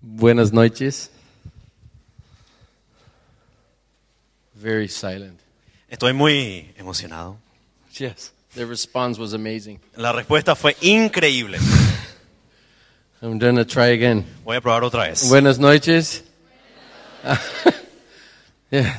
Buenas noches. Very silent. Estoy muy emocionado. Yes. The response was amazing. La respuesta fue increíble. I'm going to try again. Voy a probar otra vez. Buenas noches. yeah.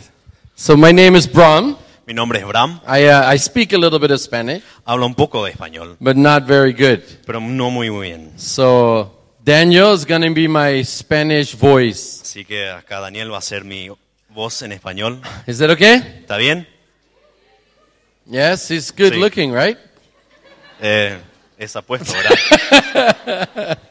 So my name is Brahm. Mi nombre es Bram. I, uh, I speak a little bit of Spanish, Hablo un poco de español, but not very good. pero no muy bien. So Daniel is going to be my Spanish voice. Así que acá Daniel va a ser mi voz en español. Is that okay? ¿Está bien? Yes, he's good Sí. looking, right? Eh, es apuesto, ¿verdad?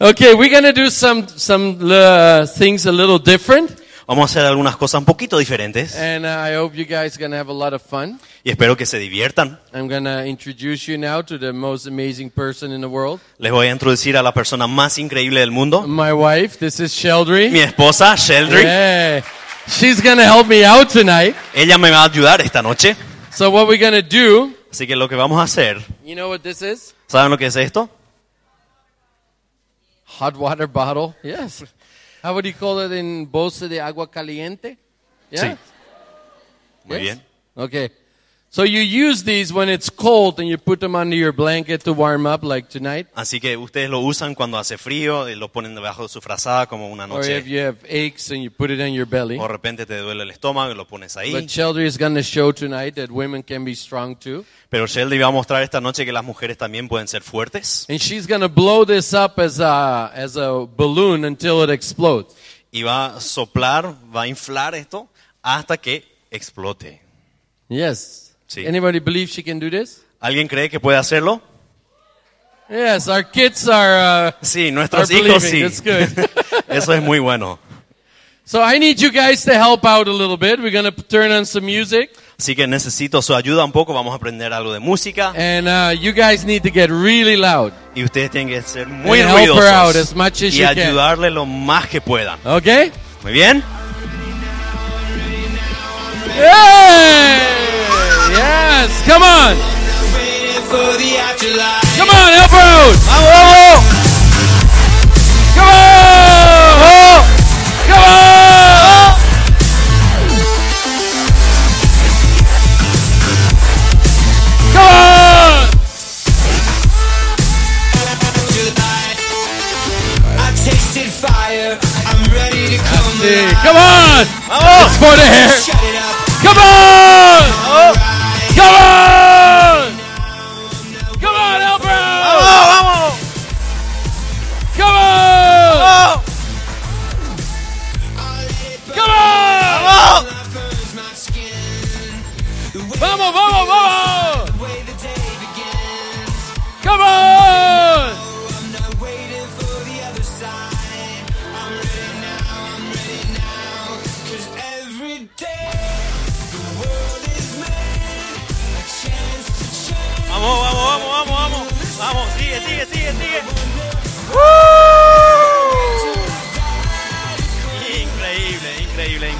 Okay, we're going to do some some uh, things a little different, Vamos a hacer algunas cosas un poquito diferentes and uh, I hope you guys going to have a lot of fun. Y espero que se diviertan. I'm to introduce you now to the most amazing person in the world. Les voy a introducir a la persona más increíble del mundo, My wife, this is Sheldry. mi esposa, Sheldry. Yeah. She's to help me out tonight. Ella me va a ayudar esta noche. So what we're to do, Así que lo que vamos a hacer, you know what this is? ¿saben lo que es esto? Hot water bottle. Yes. How would you call it in bolsa de agua caliente? Yeah? Sí. Muy Yes? bien. Okay. So you use these when it's cold and you put them under your blanket to warm up like tonight. Así que ustedes lo usan cuando hace frío, y lo ponen debajo de su frazada como una noche. Or if you have aches and you put it on your belly. O de repente te duele el estómago y lo pones ahí. But Sheldry is going to show tonight that women can be strong too. Pero Sheldy va a mostrar esta noche que las mujeres también pueden ser fuertes. And she's going to blow this up as a, as a balloon until it explodes. Y va a soplar, va a inflar esto hasta que explote. Yes. Sí. Anybody believe she can do this? ¿Alguien cree que puede hacerlo? Yes, our kids are. Uh, Sí, nuestros Are hijos sí. That's good. Eso es muy bueno. so I need you guys to help out a little bit. We're going to turn on some music. Así que necesito su ayuda un poco. Vamos a aprender algo de música. And uh, you guys need to get really loud. Y ustedes tienen que ser muy And help her out as ruidosos. much as Y you can. ayudarle lo más que puedan. Okay? ¿Muy bien? Hey! Yes, come on. Come on, help her out. ¡Vamos! Come on. Come on. Come on. I tasted fire. I'm ready to come Hey, alive. Come on. ¡Vamos! It's for the hair. Shut it up. Come on. Right. Come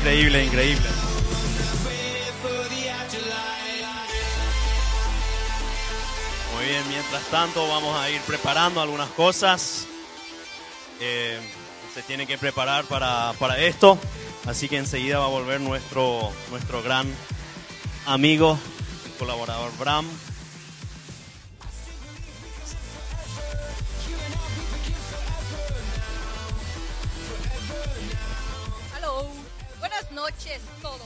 increíble, increíble. Muy bien, mientras tanto vamos a ir preparando algunas cosas. Eh, se tiene que preparar para, para esto. Así que enseguida va a volver nuestro, nuestro gran amigo, colaborador Bram. Noches todos.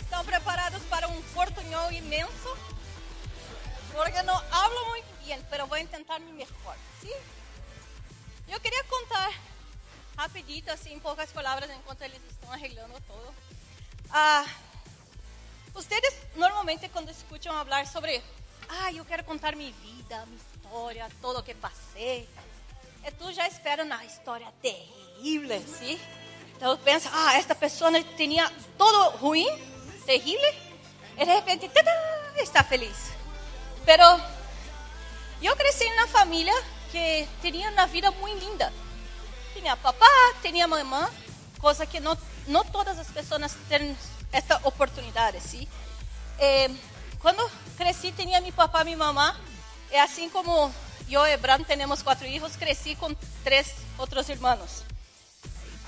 ¿Están preparados para un portuñol inmenso? Porque no hablo muy bien, pero voy a intentar mi mejor, ¿sí? Yo quería contar rapidito, así en pocas palabras, enquanto eles estão arreglando todo. Ah, ustedes normalmente cuando escuchan hablar sobre, ah, eu quero contar minha vida, minha história, todo o que passei, é tu já espera uma história terrível, ¿sí? Então pensa, ah, esta pessoa tinha todo ruim, terrível, e de repente, está feliz. Pero eu cresci uma família que tinha uma vida muito linda. Tinha papá, tinha mamã, coisa que não, não todas as pessoas têm esta oportunidade, sim? Eh, quando cresci, tinha meu papá e minha mamã, é assim como yo y Ebran tenemos cuatro hijos, crecí con tres otros hermanos.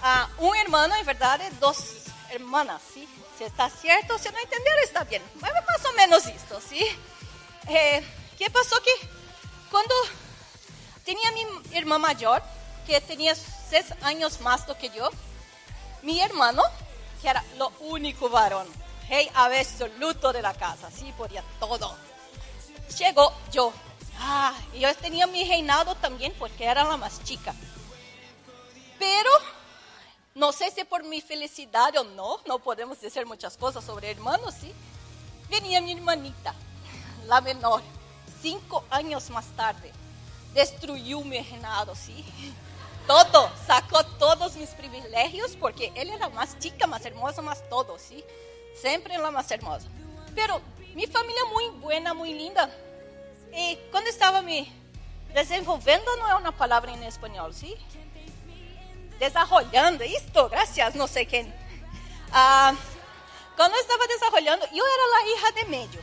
Ah, un hermano, en verdad, dos hermanas, ¿sí? Si está cierto, si no entender, está bien. Bueno, más o menos esto, ¿sí? Eh, ¿Qué pasó que cuando tenía mi hermana mayor, que tenía seis años más que yo, mi hermano, que era lo único varón, rey absoluto de la casa, sí, podía todo. Llegó yo. Ah, yo tenía mi reinado también porque era la más chica. Pero no sé si por mi felicidad o no, no podemos decir muchas cosas sobre hermanos, ¿sí? Venía mi hermanita, la menor, cinco años más tarde, destruyó mi reinado, ¿sí? Todo, sacó todos mis privilegios porque él era más chica, más hermosa, más todo, ¿sí? Siempre la más hermosa. Pero mi familia muy buena, muy linda. Y cuando estaba me desenvolvendo, no es una palabra en español, ¿sí? Desarrollando esto, gracias, no sé quién. Ah, cuando estaba desarrollando, yo era la hija de medio.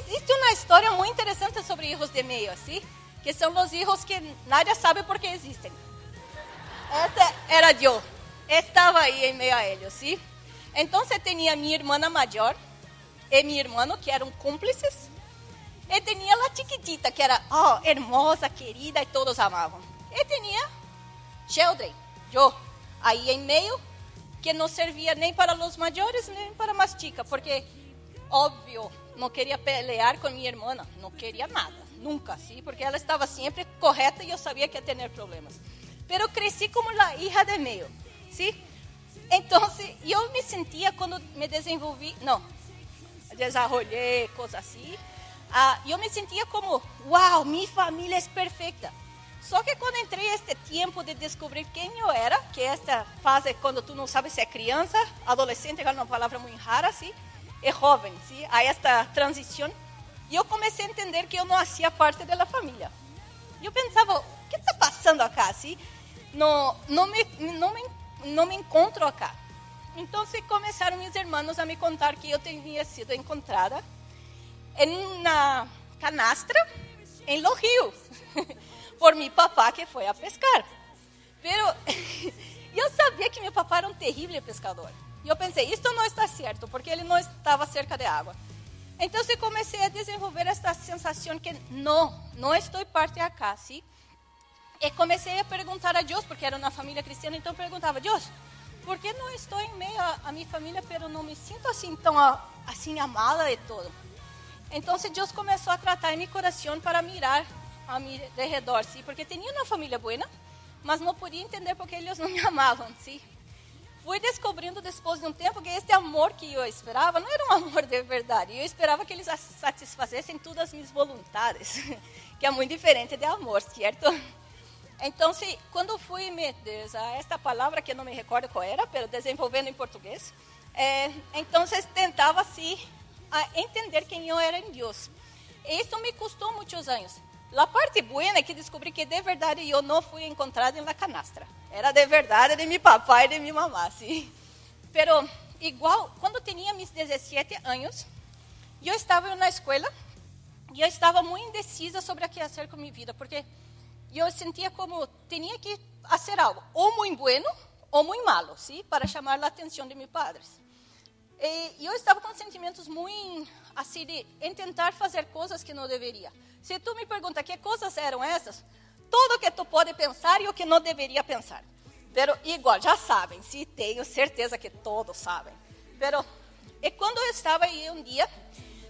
Existe una historia muy interesante sobre hijos de medio, ¿sí? Que son los hijos que nadie sabe por qué existen. Esta era yo. Estaba ahí en medio a ellos, ¿sí? Entonces tenía mi hermana mayor y mi hermano que eran cómplices. Y tenía la chiquitita que era oh, hermosa, querida y todos amaban. Y tenía Sheldon, yo, ahí en medio, que no servía ni para los mayores ni para más chicas, porque, obvio, no quería pelear con mi hermana, no quería nada, nunca, ¿sí? Porque ela estaba siempre correcta y yo sabía que ia tener problemas. Pero crecí como la hija de medio, ¿sí? Entonces, yo me sentía cuando me desenvolví, no, desarrollé cosas así, ah, yo me sentía como, wow, mi familia es perfecta. Só que quando entrei este tempo de descobrir quem eu era, que é esta fase quando tu não sabes se é criança, adolescente, é uma palavra muito rara, assim, e jovem, sim, a esta transição, e eu comecei a entender que eu não fazia parte da família. Eu pensava, o que está passando acá, assim? Não, não, me, não, me, não me encontro acá. Então, começaram meus irmãos a me contar que eu tinha sido encontrada em uma canastra em Los Rios. Por mi papá que foi a pescar. Pero eu sabia que meu papá era um terrível pescador. E eu pensei, isto não está certo, porque ele não estava cerca de água. Então eu comecei a desenvolver esta sensação que não, não estou parte acá, sim? E comecei a perguntar a Deus, porque era uma família cristiana, então perguntava, Deus, por que não estou em meio a minha família, pero não me sinto assim tão assim amada de todo? Então Deus começou a tratar em meu coração para mirar a mi redor, ¿sí? Porque tenía una familia buena, mas no podía entender por qué ellos no me amaban, ¿sí? Fui descobrindo depois de um tempo que este amor que eu esperava não era um amor de verdade. Eu esperava que eles satisfazessem todas as minhas vontades, que é muito diferente de amor, certo? Então, se, quando fui me a esta palavra que não me recordo qual era, pero desenvolvendo em português, é, então tentava assim entender quem eu era em Deus. Isso me custou muitos anos. A parte buena é que descobri que de verdade eu não fui encontrada la canastra. Era de verdade de meu papai e de minha mamá, sim. Pero igual, quando tinha meus 17 anos, eu estava na escola e eu estava muito indecisa sobre o que fazer com minha vida, porque eu sentia como tinha que fazer algo, ou muito bueno ou muito malo, sim, para chamar a atenção de meus padres. E eu estava com sentimentos muito assim de tentar fazer coisas que não deveria. Se tu me pergunta que coisas eram essas, tudo que tu pode pensar e o que não deveria pensar. Pero igual, já sabem, sim, tenho certeza que todos sabem. Pero, e quando eu estava aí um dia,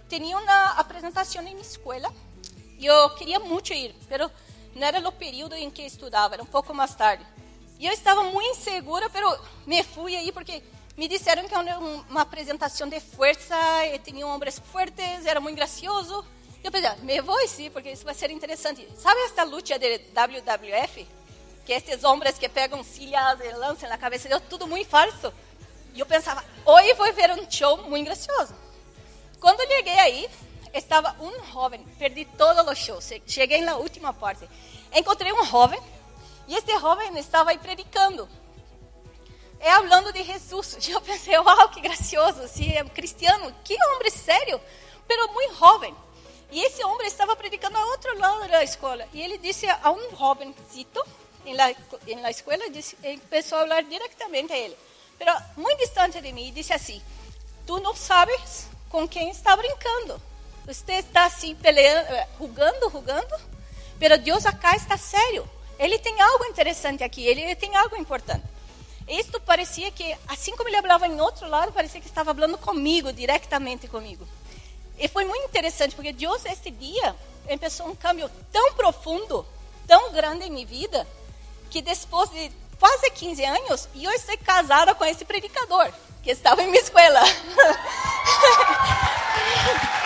tinha uma apresentação em minha escola e eu queria muito ir, pero não era no período em que estudava, era um pouco mais tarde. E eu estava muito insegura, pero me fui aí porque me disseram que era uma apresentação de força, e tinham homens fortes, era muito gracioso. Eu pensei, me vou sim, porque isso vai ser interessante. Sabe esta luta de WWF? Que esses homens que pegam silhas e lançam na cabeça de tudo muito falso. E eu pensava, hoje vou ver um show muito gracioso. Quando cheguei aí, estava um jovem, perdi todo o show, cheguei na última parte. Encontrei um jovem, e este jovem estava aí predicando. E falando de Jesus. E eu pensei, uau, que gracioso, se é cristiano, que homem sério, pero muito jovem. E esse homem estava predicando a outro lado da escola. E ele disse a um jovencito, em la, em escola, disse, começou a falar diretamente a ele. Pero muito distante de mim, disse assim: Tu não sabes com quem está brincando. Você está assim, peleando, eh, rugando, rugando. Pero Deus acá está sério. Ele tem algo interessante aqui, ele tem algo importante. Isto parecia que, assim como ele falava em outro lado, parecia que estava falando comigo, diretamente comigo. E foi muito interessante, porque Deus, este dia, começou um cambio tão profundo, tão grande em minha vida, que depois de quase 15 anos, eu estou casada com esse predicador, que estava em minha escola.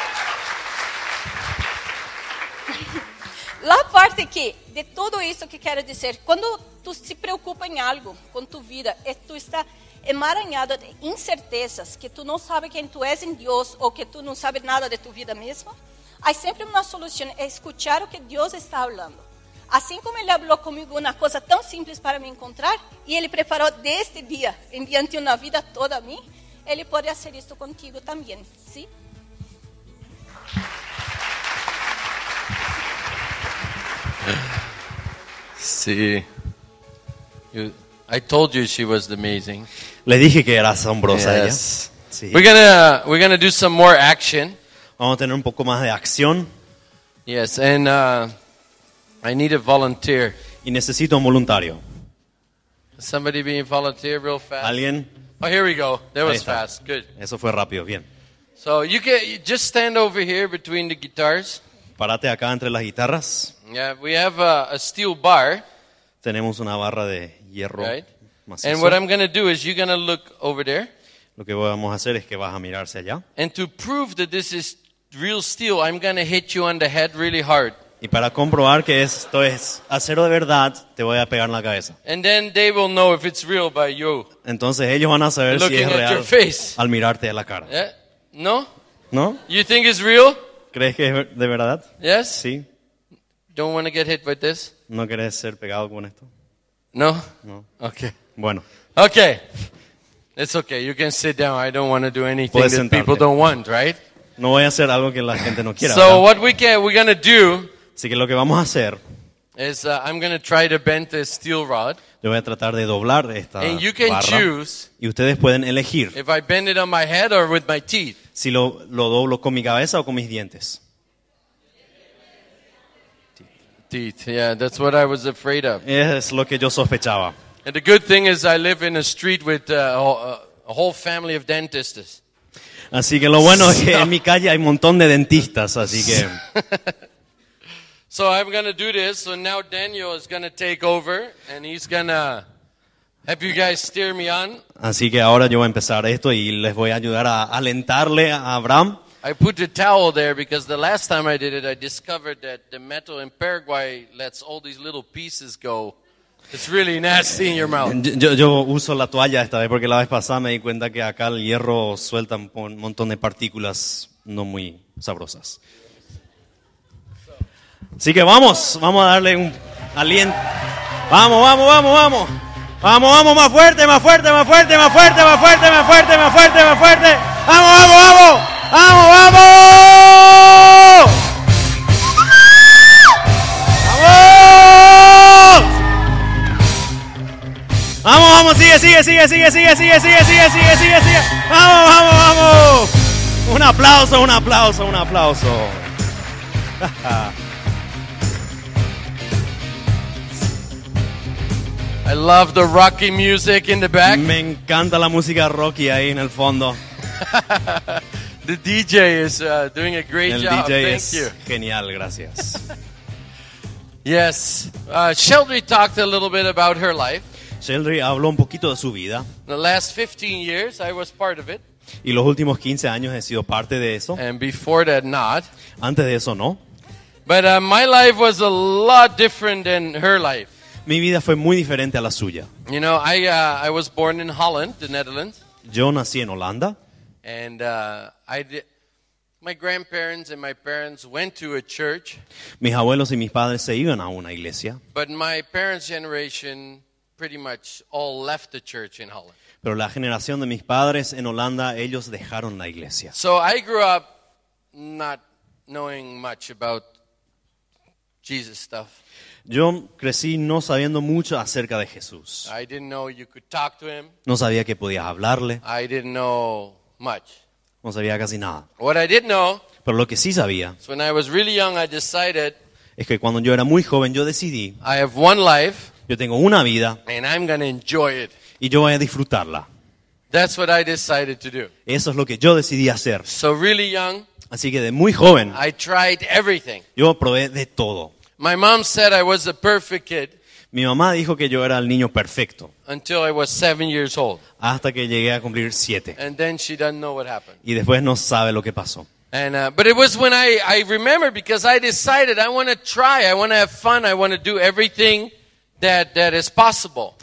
La parte que, de todo isso que quero dizer, quando tu se preocupa em algo com tu vida, e tu está emaranhado de incertezas, que tu não sabe quem tu és em Deus, ou que tu não sabe nada de tu vida mesma, há sempre uma solução, é escutar o que Deus está falando. Assim como Ele falou comigo uma coisa tão simples para me encontrar, e Ele preparou deste dia em diante uma vida toda a mim, Ele pode fazer isso contigo também, sim? See, you, I told you she was amazing. Le dije que era asombrosa Yes. ella. Sí. We're gonna we're gonna do some more action. Vamos a tener un poco más de acción Yes, and uh, I need a volunteer. y necesito un voluntario. Somebody being volunteer real fast. ¿Alguien? Oh, here we go. That was fast. Good. Eso fue rápido, bien. So you can you just stand over here between the guitars. Parate acá entre las guitarras. Yeah, we have a, a steel bar, Tenemos una barra de hierro right? macizo. And what I'm gonna do is you're gonna look over there, Lo que vamos a hacer es que vas a mirarse allá. and to prove that this is real steel, I'm gonna hit you on the head really hard. Y para comprobar que esto es acero de verdad, te voy a pegar en la cabeza. And then they will know if it's real by you. Entonces ellos van a saber si es real al mirarte a la cara. Yeah? No? ¿No? You think it's real? ¿Crees que es de verdad? Yes? Sí. Don't want to get hit by this? ¿No querés ser pegado con esto? No? No. Okay. Bueno, Okay. It's okay. You can sit down. I don't want to do anything Puedes that sentarte. people don't want, right? no voy a hacer algo que la gente no quiera. So ¿verdad? what we can we're going to do Así que lo que vamos a hacer, is uh, I'm going to try to bend this steel rod yo voy a tratar de doblar esta and you can barra choose y ustedes pueden elegir if I bend it on my head or with my teeth. si lo, lo doblo con mi cabeza o con mis dientes. Teeth. Yeah, that's what I was afraid of. Es lo que yo sospechaba. And the good thing is I live in a street with uh, a, whole family of dentists. Así que lo bueno es que en mi calle hay un montón de dentistas, así que So I'm going to do this. So now Daniel is going to take over and he's going to have you guys steer me on. así que ahora yo voy a empezar esto y les voy a ayudar a alentarle a Abraham. I put the towel there because the last time I did it, I discovered that the metal in Paraguay lets all these little pieces go. It's really nasty in your mouth. Yo, yo uso la toalla esta vez porque la vez pasada me di cuenta que acá el hierro suelta un montón de partículas no muy sabrosas. Así que vamos, vamos a darle un aliento. Vamos, vamos, vamos, vamos. Vamos, vamos, más fuerte, más fuerte, más fuerte, más fuerte, más fuerte, más fuerte, más fuerte, más fuerte. Vamos, vamos, vamos. Vamos, vamos. Vamos. Vamos, vamos, sigue, sigue, sigue, sigue, sigue, sigue, sigue, sigue, sigue, sigue, sigue. Vamos, vamos, vamos. Un aplauso, un aplauso, un aplauso. I love the rocky music in the back. Me encanta la música rocky ahí en el fondo. The DJ is uh, doing a great El job. DJ Thank es you. genial, gracias. Yes. Uh, Sheldry talked a little bit about her life. Sheldry habló un poquito de su vida The last 15 years, I was part of it. y los últimos 15 años he sido parte de eso. And before that, not. Antes de eso no. But uh, my life was a lot different than her life. Mi vida fue muy diferente a la suya. You know, I, uh, I was born in Holland, the Netherlands. Yo nací en Holanda. And uh, I did, my grandparents and my parents went to a church. Mis abuelos y mis padres se iban a una iglesia, But my parents' generation pretty much all left the church in Holland. pero la generación de mis padres en Holanda, ellos dejaron la iglesia. So I grew up not knowing much about Jesus stuff. Yo crecí no sabiendo mucho acerca de Jesús. I didn't know you could talk to him. No sabía que podías hablarle, I didn't know much. no sabía casi nada. What I did know Pero lo que sí sabía is when I was really young, I decided es que cuando yo era muy joven yo decidí, I have one life yo tengo una vida and I'm going to enjoy it. y yo voy a disfrutarla. That's what I decided to do. Eso es lo que yo decidí hacer. So really young, Así que de muy joven I tried everything. yo probé de todo. My mom said I was the perfect kid Mi mamá dijo que yo era el niño perfecto until I was seven years old. hasta que llegué a cumplir siete. And then she doesn't know what happened. Y después no sabe lo que pasó. And, uh, but it was when I, I remember because I decided I want to try, I want to have fun, I want to do everything that, that is possible.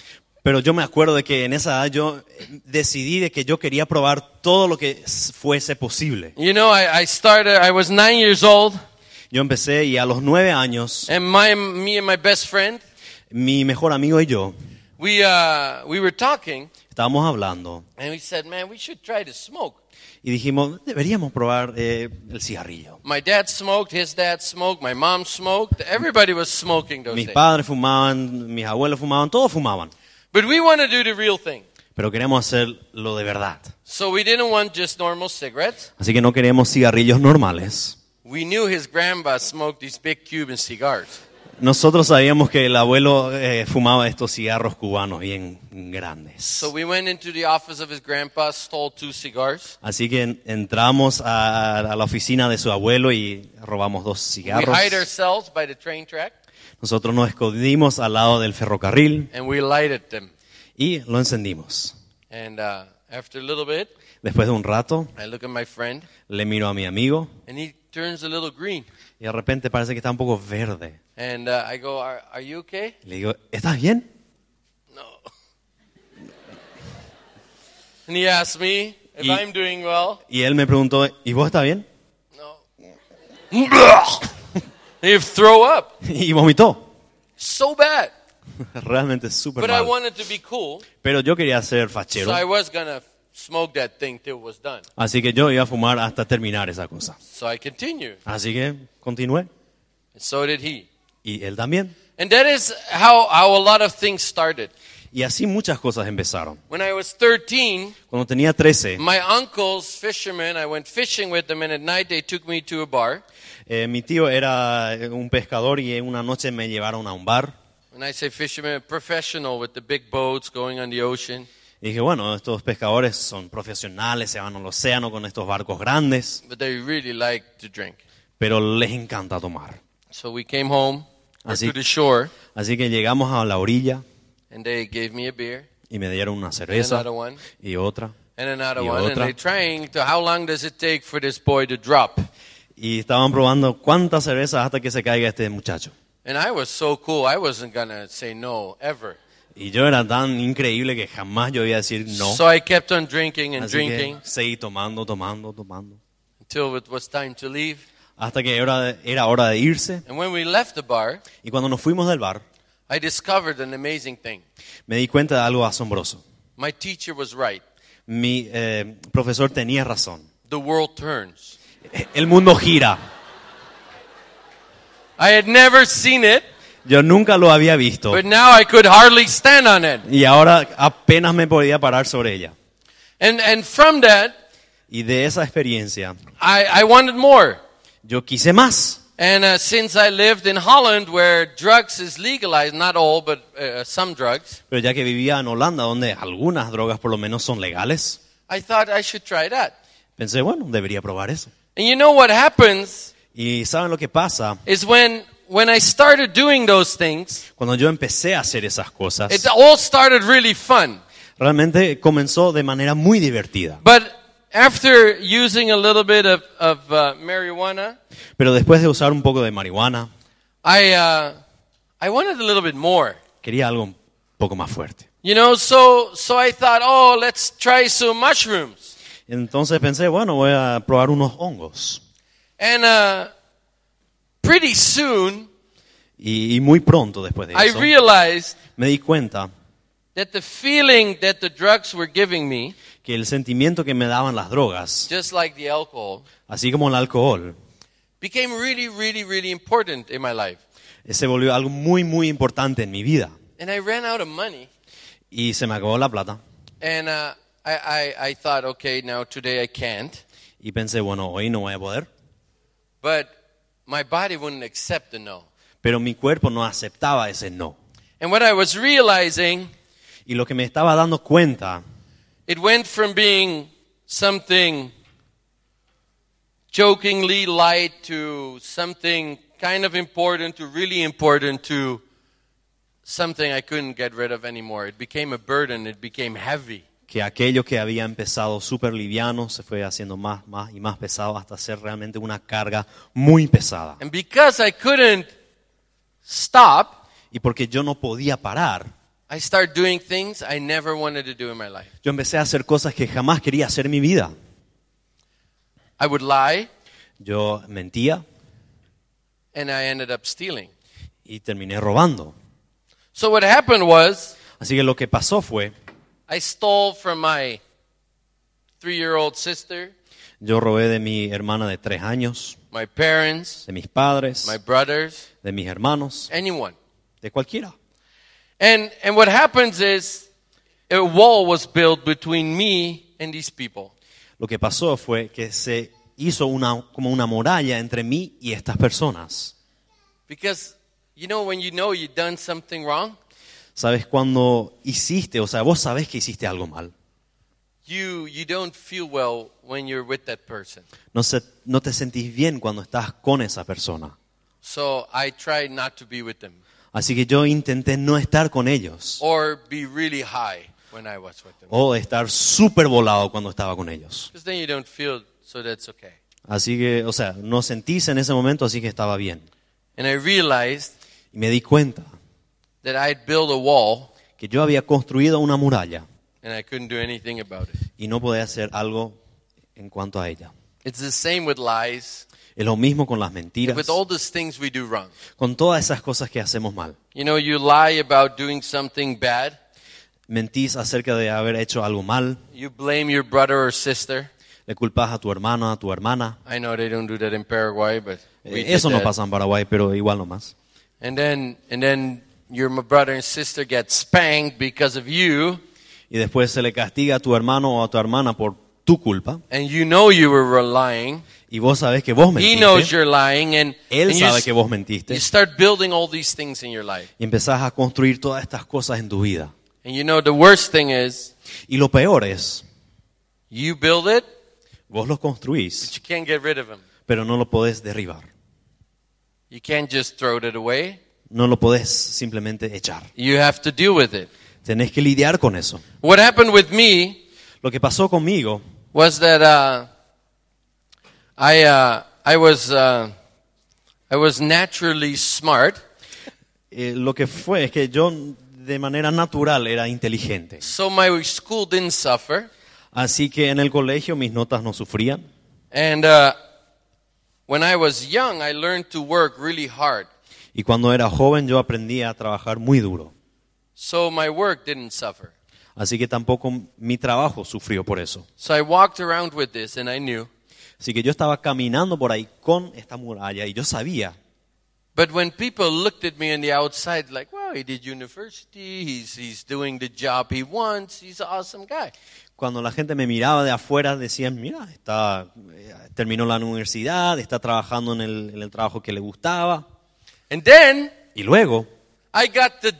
Pero yo me acuerdo de que en esa edad yo decidí de que yo quería probar todo lo que fuese posible. You know, I, I started, I was nine years old, Yo empecé y a los nueve años, and my, me and my best friend, mi mejor amigo y yo we, uh, we were talking, estábamos hablando and we said, man, we should try to smoke. y dijimos, deberíamos probar eh, el cigarrillo. My dad smoked, his dad smoked, my mom smoked, everybody was smoking those Mis padres fumaban, mis abuelos fumaban, todos fumaban. But we want to do the real thing. Pero queremos hacer lo de verdad. So we didn't want just normal cigarettes. Así que no queremos cigarrillos normales. We knew his grandpa smoked these big Cuban cigars. Nosotros sabíamos que el abuelo eh, fumaba estos cigarros cubanos bien grandes. So we went into the office of his grandpa, stole two cigars. Así que en- entramos a, a la oficina de su abuelo y robamos dos We cigarros. hide ourselves by the train track Nosotros nos escondimos al lado del ferrocarril and we lighted them. y lo encendimos. And uh, after a little bit, Después de un rato, I look at my friend le miro a mi amigo and he turns a little green. y de repente parece que está un poco verde. And uh, I go, are, are you okay? Le digo, ¿estás bien? No. And he asked me if Y- I'm doing well. Y él me preguntó, ¿y vos estás bien? No. he throw up. Y vomitó. So bad. Realmente súper But I mal. wanted to be cool, Pero yo quería ser so fachero. I was gonna smoke that thing till it was done. Así que yo iba a fumar hasta terminar esa cosa. So I continued. Así que continué. And so did he. Y él también. And that is how, how a lot of things started. Y así muchas cosas empezaron. When I was 13, Cuando tenía 13, my uncles, fishermen, I went fishing with them, and at night they took me to a bar. eh, mi tío era un pescador y una noche me llevaron a un bar. When I say fishermen, professional with the big boats going on the ocean. Y dije, bueno, estos pescadores son profesionales, se van al océano con estos barcos grandes, But they really like to drink. pero les encanta tomar. So we came home Así- to the shore, Así que llegamos a la orilla and they gave me a beer y me dieron una and cerveza another one y otra. and another Y one, and otra. trying to. How long does it take for this boy to drop? Y estaban probando cuántas cervezas hasta que se caiga este muchacho. And I was so cool. I wasn't gonna say no ever. Y yo era tan increíble que jamás yo iba a decir no. So I kept on drinking and Así que drinking seguí tomando, tomando, tomando. until it was time to leave. Hasta que era, era hora de irse. And when we left the bar, Y cuando nos fuimos del bar, I discovered an amazing thing. me di cuenta de algo asombroso. My teacher was right. Mi eh, profesor tenía razón. The world turns. El mundo gira. I had never seen it, Yo nunca lo había visto. but now I could hardly stand on it. Y ahora apenas me podía parar sobre ella. And, and from that, Y de esa experiencia, I, I wanted more. yo quise más. And uh, since I lived in Holland, where drugs is legalized, not all, but uh, some drugs, Pero ya que vivía en Holanda, donde algunas drogas por lo menos son legales, I thought I should try that. pensé, bueno, debería probar eso. And you know what happens Y ¿saben lo que pasa? is when, when I started doing those things, Cuando yo empecé a hacer esas cosas, it all started really fun. realmente comenzó de manera muy divertida. But after using a little bit of, of uh, marijuana, Pero después de usar un poco de marihuana, I, uh, I wanted a little bit more. quería algo un poco más fuerte. You know, so, so I thought, oh, let's try some mushrooms. Entonces pensé, bueno, voy a probar unos hongos. And uh, pretty soon, Y, y muy pronto después de I eso, realized me di cuenta that the feeling that the drugs were giving me, que el sentimiento que me daban las drogas, just like the alcohol, así como el alcohol, became really, really, really important in my life. Se volvió algo muy, muy importante en mi vida. And I ran out of money. Y se me acabó la plata. And uh, I, I, I thought, okay, now today I can't. Y pensé, bueno, hoy no voy a poder. But my body wouldn't accept the no. Pero mi cuerpo no aceptaba ese no. And what I was realizing, Y lo que me estaba dando cuenta, it went from being something jokingly light to something kind of important to really important to something I couldn't get rid of anymore. It became a burden, it became heavy. Que aquello que había empezado súper liviano se fue haciendo más, más y más pesado hasta ser realmente una carga muy pesada. And because I couldn't stop, Y porque yo no podía parar, I started doing things I never wanted to do in my life. yo empecé a hacer cosas que jamás quería hacer en mi vida. I would lie, Yo mentía and I ended up stealing. y terminé robando. So what happened was, Así que lo que pasó fue, I stole from my three-year-old sister, yo robé de mi hermana de tres años, my parents, de mis padres, my brothers, de mis hermanos, anyone. de cualquiera. And and what happens is a wall was built between me and these people. Lo que pasó fue que se hizo una, como una muralla entre mí y estas personas. Because you know when you know you've done something wrong, ¿Sabes cuando hiciste, o sea, vos sabés que hiciste algo mal? you you don't feel well when you're with that person. No, se- no te sentís bien cuando estás con esa persona. So I tried not to be with them Así que yo intenté no estar con ellos or be really high when I was with them. o estar súper volado cuando estaba con ellos. Because then you don't feel so that's okay. Así que, o sea, no sentís en ese momento, así que estaba bien. And I realized Y me di cuenta that I'd built a wall que yo había construido una muralla and I couldn't do anything about it. y no podía hacer algo en cuanto a ella. It's the same with lies, Es lo mismo con las mentiras, with all these things we do wrong. con todas esas cosas que hacemos mal. You know, you lie about doing something bad, Mentís acerca de haber hecho algo mal, you blame your brother or sister. le culpas a tu hermano, a tu hermana. I know they don't do that in Paraguay, but we Eh, did Eso no that. pasa en Paraguay, pero igual nomás. And then, and then your brother and sister get spanked because of you, Y después se le castiga a tu hermano o a tu hermana por tu culpa. and you know you were lying. Y vos sabés que vos mentiste. He knows you're lying, and, Él and you, sabe s- que vos mentiste. you start building all these things in your life. Y empezás a construir todas estas cosas en tu vida. And you know the worst thing is, Y lo peor es, you build it, vos los but you can't get rid of them. pero no lo podés derribar. You can't just throw it away. No lo podés simplemente echar. You have to deal with it. Tenés que lidiar con eso. What happened with me Lo que pasó conmigo was that uh, I uh, I was uh, I was naturally smart, eh, lo que fue es que yo de manera natural era inteligente. so my school didn't suffer, Así que en el colegio mis notas no sufrían. and uh, when I was young, I learned to work really hard, Y cuando era joven yo aprendí a trabajar muy duro. so my work didn't suffer. Así que tampoco mi trabajo sufrió por eso. So I walked around with this, and I knew. Así que yo estaba caminando por ahí con esta muralla y yo sabía. But when people looked at me on the outside, like, "Wow, he did university. He's he's doing the job he wants. He's an awesome guy." Cuando la gente me miraba de afuera decían, mira, está, eh, terminó la universidad, está trabajando en el, en el trabajo que le gustaba. And then Y luego, I got the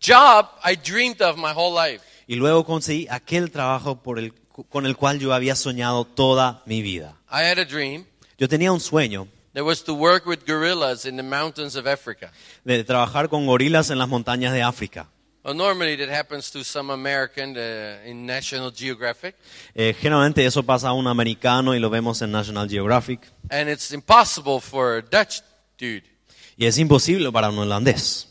job I dreamed of my whole life. y luego conseguí aquel trabajo por el, con el cual yo había soñado toda mi vida. I had a dream Yo tenía un sueño that was to work with gorillas in the mountains of Africa. de trabajar con gorilas en las montañas de África. Well, normally that happens to some American uh, in National Geographic, Eh, generalmente eso pasa a un americano y lo vemos en National Geographic. and it's impossible for a Dutch dude. Y es imposible para un holandés.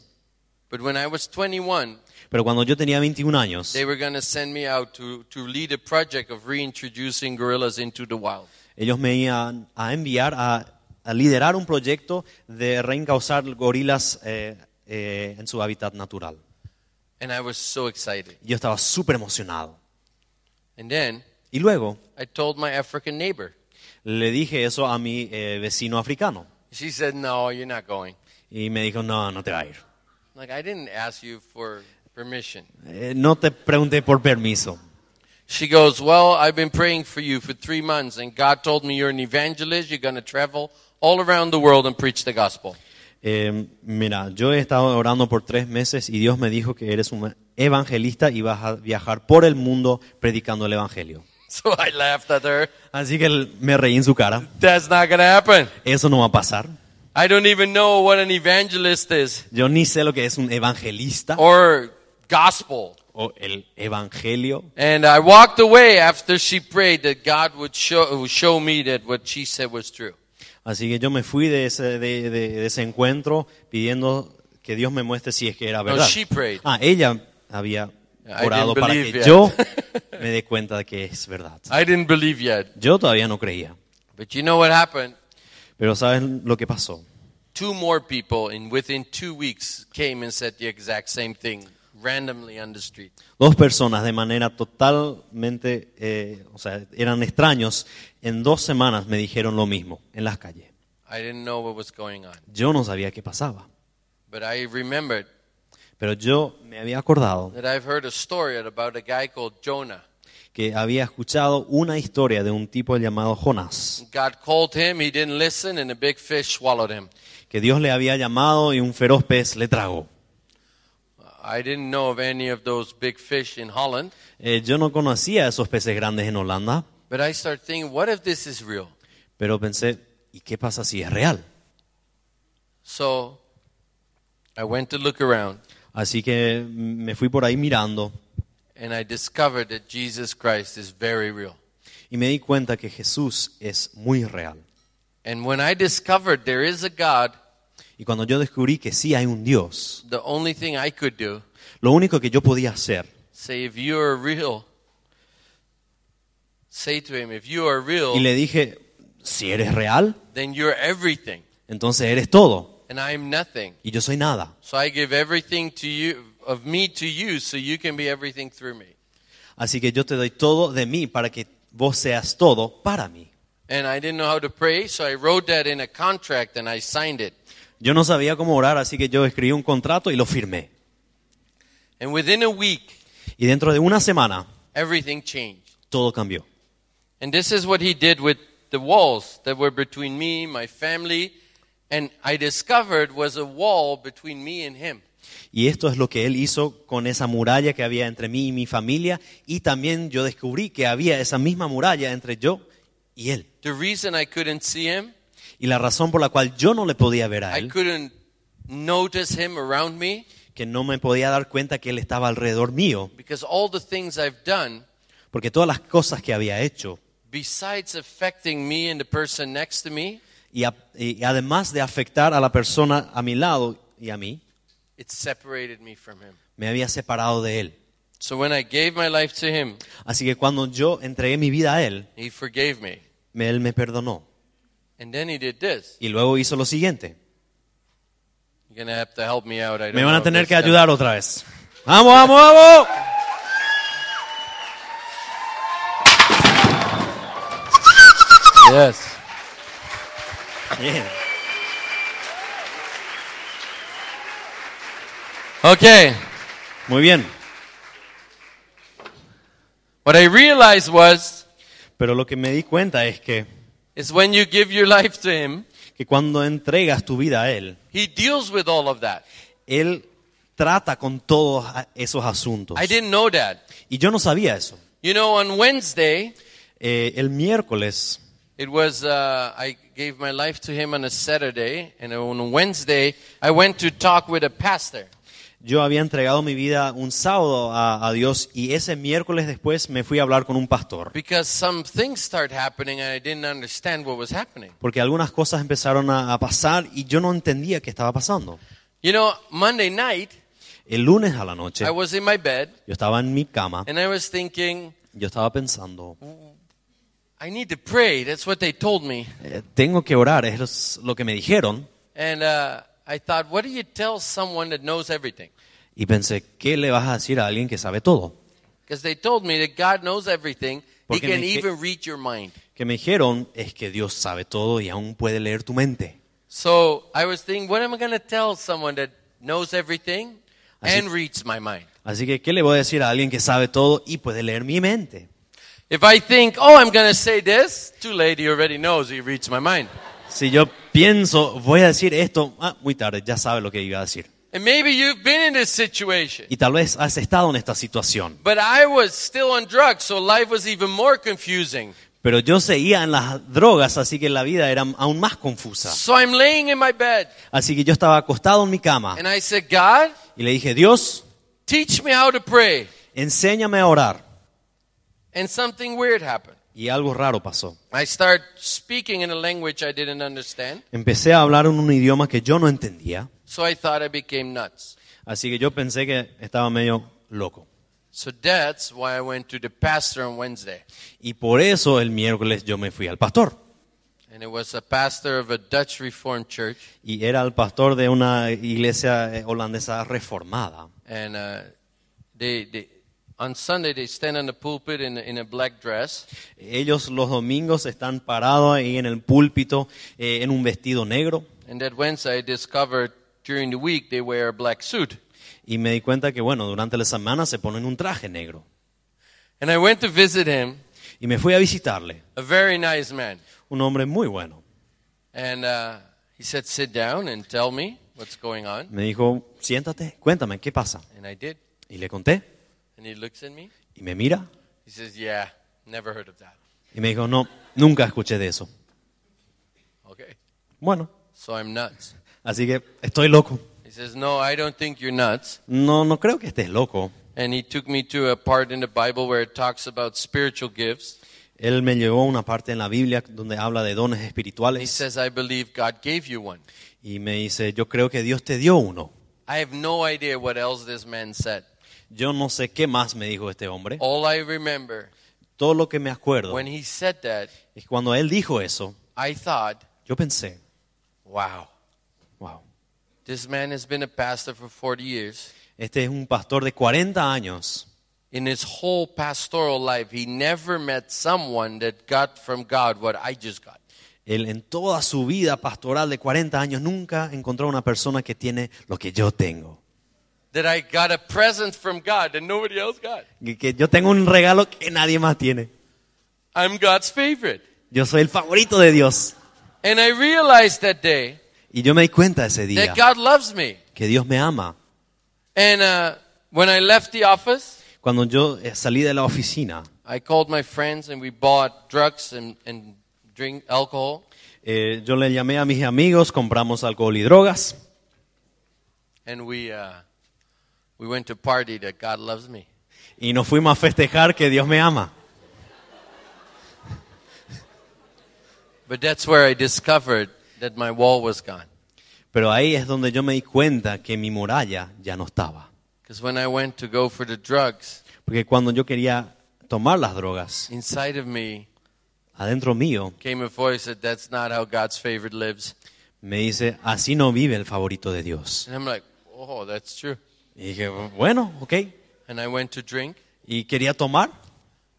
But when I was 21, Pero cuando yo tenía 21 años, they were going to send me out to, to lead a project of reintroducing gorillas into the wild. ellos me iban a enviar a, a liderar un proyecto de reencauzar gorilas eh, eh, en su hábitat natural. And I was so excited. Yo estaba súper emocionado. And then Y luego I told my African neighbor, le dije eso a mi eh, vecino africano. She said, No, you're not going. Y me dijo, no, no te va a ir. Like, I didn't ask you for permission. Eh, no te pregunté por permiso. She goes, Well, I've been praying for you for three months, and God told me you're an evangelist. You're going to travel all around the world and preach the gospel. Eh, mira, yo he estado orando por tres meses y Dios me dijo que eres un evangelista y vas a viajar por el mundo predicando el evangelio. So I laughed at her. Así que me reí en su cara. That's not to happen. Eso no va a pasar. I don't even know what an evangelist is Yo ni sé lo que es un evangelista or gospel. o el evangelio. And I walked away after she prayed that God would show, would show me that what she said was true. Así que yo me fui de ese, de, de- de ese encuentro pidiendo que Dios me muestre si es que era verdad. she prayed. Ah, ella había orado para que yet. yo me dé cuenta de que es verdad. I didn't believe yet. Yo todavía no creía. But you know what happened? Pero ¿saben lo que pasó? Two more people in within two weeks came and said the exact same thing randomly on the street. Dos personas de manera totalmente, eh, o sea, eran extraños, en dos semanas me dijeron lo mismo en las calles. I didn't know what was going on. Yo no sabía qué pasaba, But I remembered pero yo me había acordado that I've heard a story about a guy called Jonah. que había escuchado una historia de un tipo llamado Jonás, God called him, he didn't listen, and a big fish swallowed him. que Dios le había llamado y un feroz pez le tragó. I didn't know of any of those big fish in Holland, Eh, yo no conocía esos peces grandes en Holanda, but I started thinking, what if this is real? pero pensé, ¿y qué pasa si es real? So I went to look around Así que me fui por ahí mirando and I discovered that Jesus Christ is very real. y me di cuenta que Jesús es muy real. And when I discovered there is a God, Y cuando yo descubrí que sí hay un Dios, the only thing I could do, lo único que yo podía hacer, say, if you are real, say to him, if you are real, y le dije, si eres real, then you're everything, entonces eres todo, and I'm nothing. y yo soy nada. So I give everything to you, of me to you, so you can be everything through me. Así que yo te doy todo de mí para que vos seas todo para mí. And I didn't know how to pray, so I wrote that in a contract and I signed it. Yo no sabía cómo orar, así que yo escribí un contrato y lo firmé. And within a week, Y dentro de una semana, everything changed. todo cambió. And this is what he did with the walls that were between me, my family, and I discovered was a wall between me and him. Y esto es lo que él hizo con esa muralla que había entre mí y mi familia. Y también yo descubrí que había esa misma muralla entre yo y él. The reason I couldn't see him, Y la razón por la cual yo no le podía ver a I él, couldn't notice him around me, que no me podía dar cuenta que él estaba alrededor mío, because all the things I've done, porque todas las cosas que había hecho, besides affecting me and the person next to me, y, a- y además de afectar a la persona a mi lado y a mí, it separated me from him. me había separado de él. So when I gave my life to him, Así que cuando yo entregué mi vida a él, he forgave me. me- él me perdonó. And then he did this. Y luego hizo lo siguiente. You're to have to help me out. I don't Me van a tener que ayudar otra vez. ¡Vamos, vamos, vamos! Yes. Bien. Muy bien. What I realized was Pero lo que me di cuenta es que, is when you give your life to him, que cuando entregas tu vida a Él, he deals with all of that. Él trata con todos esos asuntos. I didn't know that. Y yo no sabía eso. You know, on Wednesday, Eh, el miércoles, it was uh, I gave my life to him on a Saturday, and on Wednesday I went to talk with a pastor. yo había entregado mi vida un sábado a, a Dios y ese miércoles después me fui a hablar con un pastor. Because some things start happening and I didn't understand what was happening. Porque algunas cosas empezaron a, a pasar y yo no entendía qué estaba pasando. You know, Monday night, El lunes a la noche, I was in my bed yo estaba en mi cama, and I was thinking, yo estaba pensando, I need to pray. That's what they told me. eh, tengo que orar, es lo que me dijeron. And uh, I thought, what do you tell someone that knows everything? Y pensé, ¿qué le vas a decir a alguien que sabe todo? Because they told me that God knows everything. He Porque can me even read your mind. Que me dijeron es que Dios sabe todo y aún puede leer tu mente. So I was thinking, what am I going to tell someone that knows everything Así- and reads my mind? Así que, ¿qué le voy a decir a alguien que sabe todo y puede leer mi mente? If I think, oh, I'm going to say this, too late, he already knows, he reads my mind. Si yo pienso, voy a decir esto, ah, muy tarde, ya sabe lo que iba a decir. And maybe you've been in this situation. Y tal vez has estado en esta situación. But I was still on drugs, so life was even more confusing. Pero yo seguía en las drogas, así que la vida era aún más confusa. So I'm laying in my bed, Así que yo estaba acostado en mi cama and I said, God, y le dije, Dios, teach me how to pray. enséñame a orar. And something weird happened. Y algo raro pasó. I started speaking in a language I didn't understand, Empecé a hablar en un idioma que yo no entendía, so I thought I became nuts. así que yo pensé que estaba medio loco. So that's why I went to the pastor on Wednesday. Y por eso el miércoles yo me fui al pastor. And it was a pastor of a Dutch Reformed church. Y era el pastor de una iglesia eh, holandesa reformada. And uh, they, they, on Sunday, they stand on the pulpit in, a- in a black dress. Ellos los domingos están parados ahí en el púlpito eh, en un vestido negro. And that Wednesday, I discovered during the week they wear a black suit. Y me di cuenta que, bueno, durante la semana se ponen un traje negro. And I went to visit him, Y me fui a visitarle, a very nice man. un hombre muy bueno. And uh, he said, Sit down and tell me what's going on. Me dijo, siéntate, cuéntame, ¿qué pasa? And I did. Y le conté. And he looks at me. Y me mira. He says, Yeah, never heard of that. Y me dijo, no, nunca escuché de eso. Okay. Bueno, So I'm nuts. así que estoy loco. He says, No, I don't think you're nuts. No, no creo que estés loco. And he took me to a part in the Bible where it talks about spiritual gifts. Él me llevó a una parte en la Biblia donde habla de dones He espirituales says, I believe God gave you one. y me dice, yo creo que Dios te dio uno. I have no idea what else this man said. Yo no sé qué más me dijo este hombre. All I remember Todo lo que me acuerdo when he said that, es cuando él dijo eso, I thought, yo pensé, wow, wow, this man has been a pastor for 40 years. este es un pastor de 40 años. In his whole pastoral life, he never met someone that got from God what I just got. Él en toda su vida pastoral de 40 años nunca encontró una persona que tiene lo que yo tengo. That I got a present from God that nobody else got. Que, que yo tengo un regalo que nadie más tiene. I'm God's favorite. Yo soy el favorito de Dios. And I realized that day Y yo me di cuenta ese día that God loves me. que Dios me ama. And uh, when I left the office, Cuando yo eh, salí de la oficina, I called my friends and we bought drugs and, and drink alcohol. eh, yo le llamé a mis amigos, compramos alcohol y drogas And we, uh, we went to party that God loves me. y nos fuimos a festejar que Dios me ama. But that's where I discovered that my wall was gone. Pero ahí es donde yo me di cuenta que mi muralla ya no estaba. Because when I went to go for the drugs, Porque cuando yo quería tomar las drogas, inside of me adentro mío came a voice that that's not how God's favorite lives. me dice, así no vive el favorito de Dios. And I'm like, oh, that's true. Y dije, bueno, ok. And I went to drink. Y quería tomar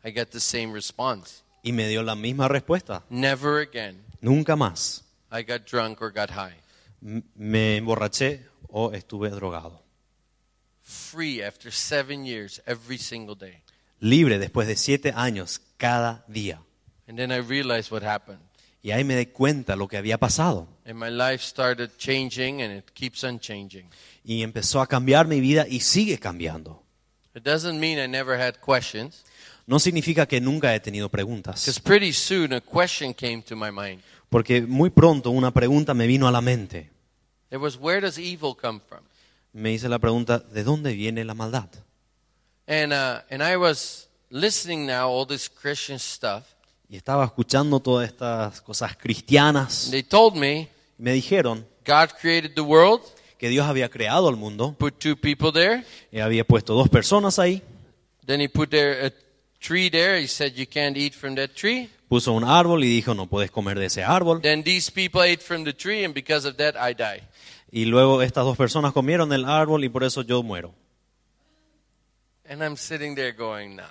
I got the same response. y me dio la misma respuesta. Never again. Nunca más I got drunk or got high. Me emborraché o estuve drogado. Free after seven years, every single day. Libre después de siete años cada día. And then I realized what happened. Y ahí me di cuenta lo que había pasado. And my life started changing and it keeps on changing. Y empezó a cambiar mi vida y sigue cambiando. It doesn't mean I never had questions. No significa que nunca he tenido Because preguntas. pretty soon a question came to my mind. Porque muy pronto una pregunta me vino a la mente. It was, where does evil come from? Me hice la pregunta, ¿de dónde viene la maldad? And, uh, and I was listening now, all this Christian stuff. Y estaba escuchando todas estas cosas cristianas. They told me me dijeron God created the world, que Dios había creado el mundo. put two people there. Y había puesto dos personas ahí. Then he put there a tree there. He said, you can't eat from that tree. Puso un árbol y dijo, no puedes comer de ese árbol. Then these people ate from the tree, and because of that, I die. Y luego estas dos personas comieron del árbol y por eso yo muero. And I'm sitting there going, no.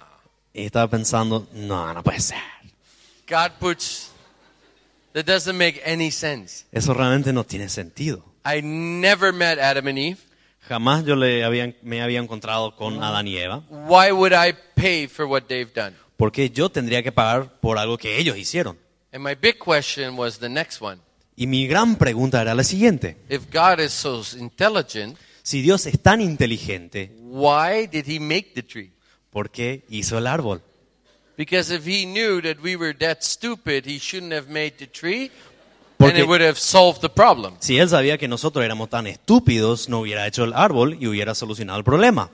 Y estaba pensando, no, no puede ser. God puts That doesn't make any sense. Eso realmente no tiene sentido. I never met Adam and Eve. Jamás yo le había, me había encontrado con Adán y Eva. Why would I pay for what they've done? Porque yo tendría que pagar por algo que ellos hicieron. And my big question was the next one. Y mi gran pregunta era la siguiente. If God is so intelligent, Si Dios es tan inteligente, why did he make the tree? ¿por qué hizo el árbol? Because if he knew that we were that stupid, he shouldn't have made the tree, and Porque it would have solved the problem. si Él sabía que nosotros éramos tan estúpidos, no hubiera hecho el árbol y hubiera solucionado el problema.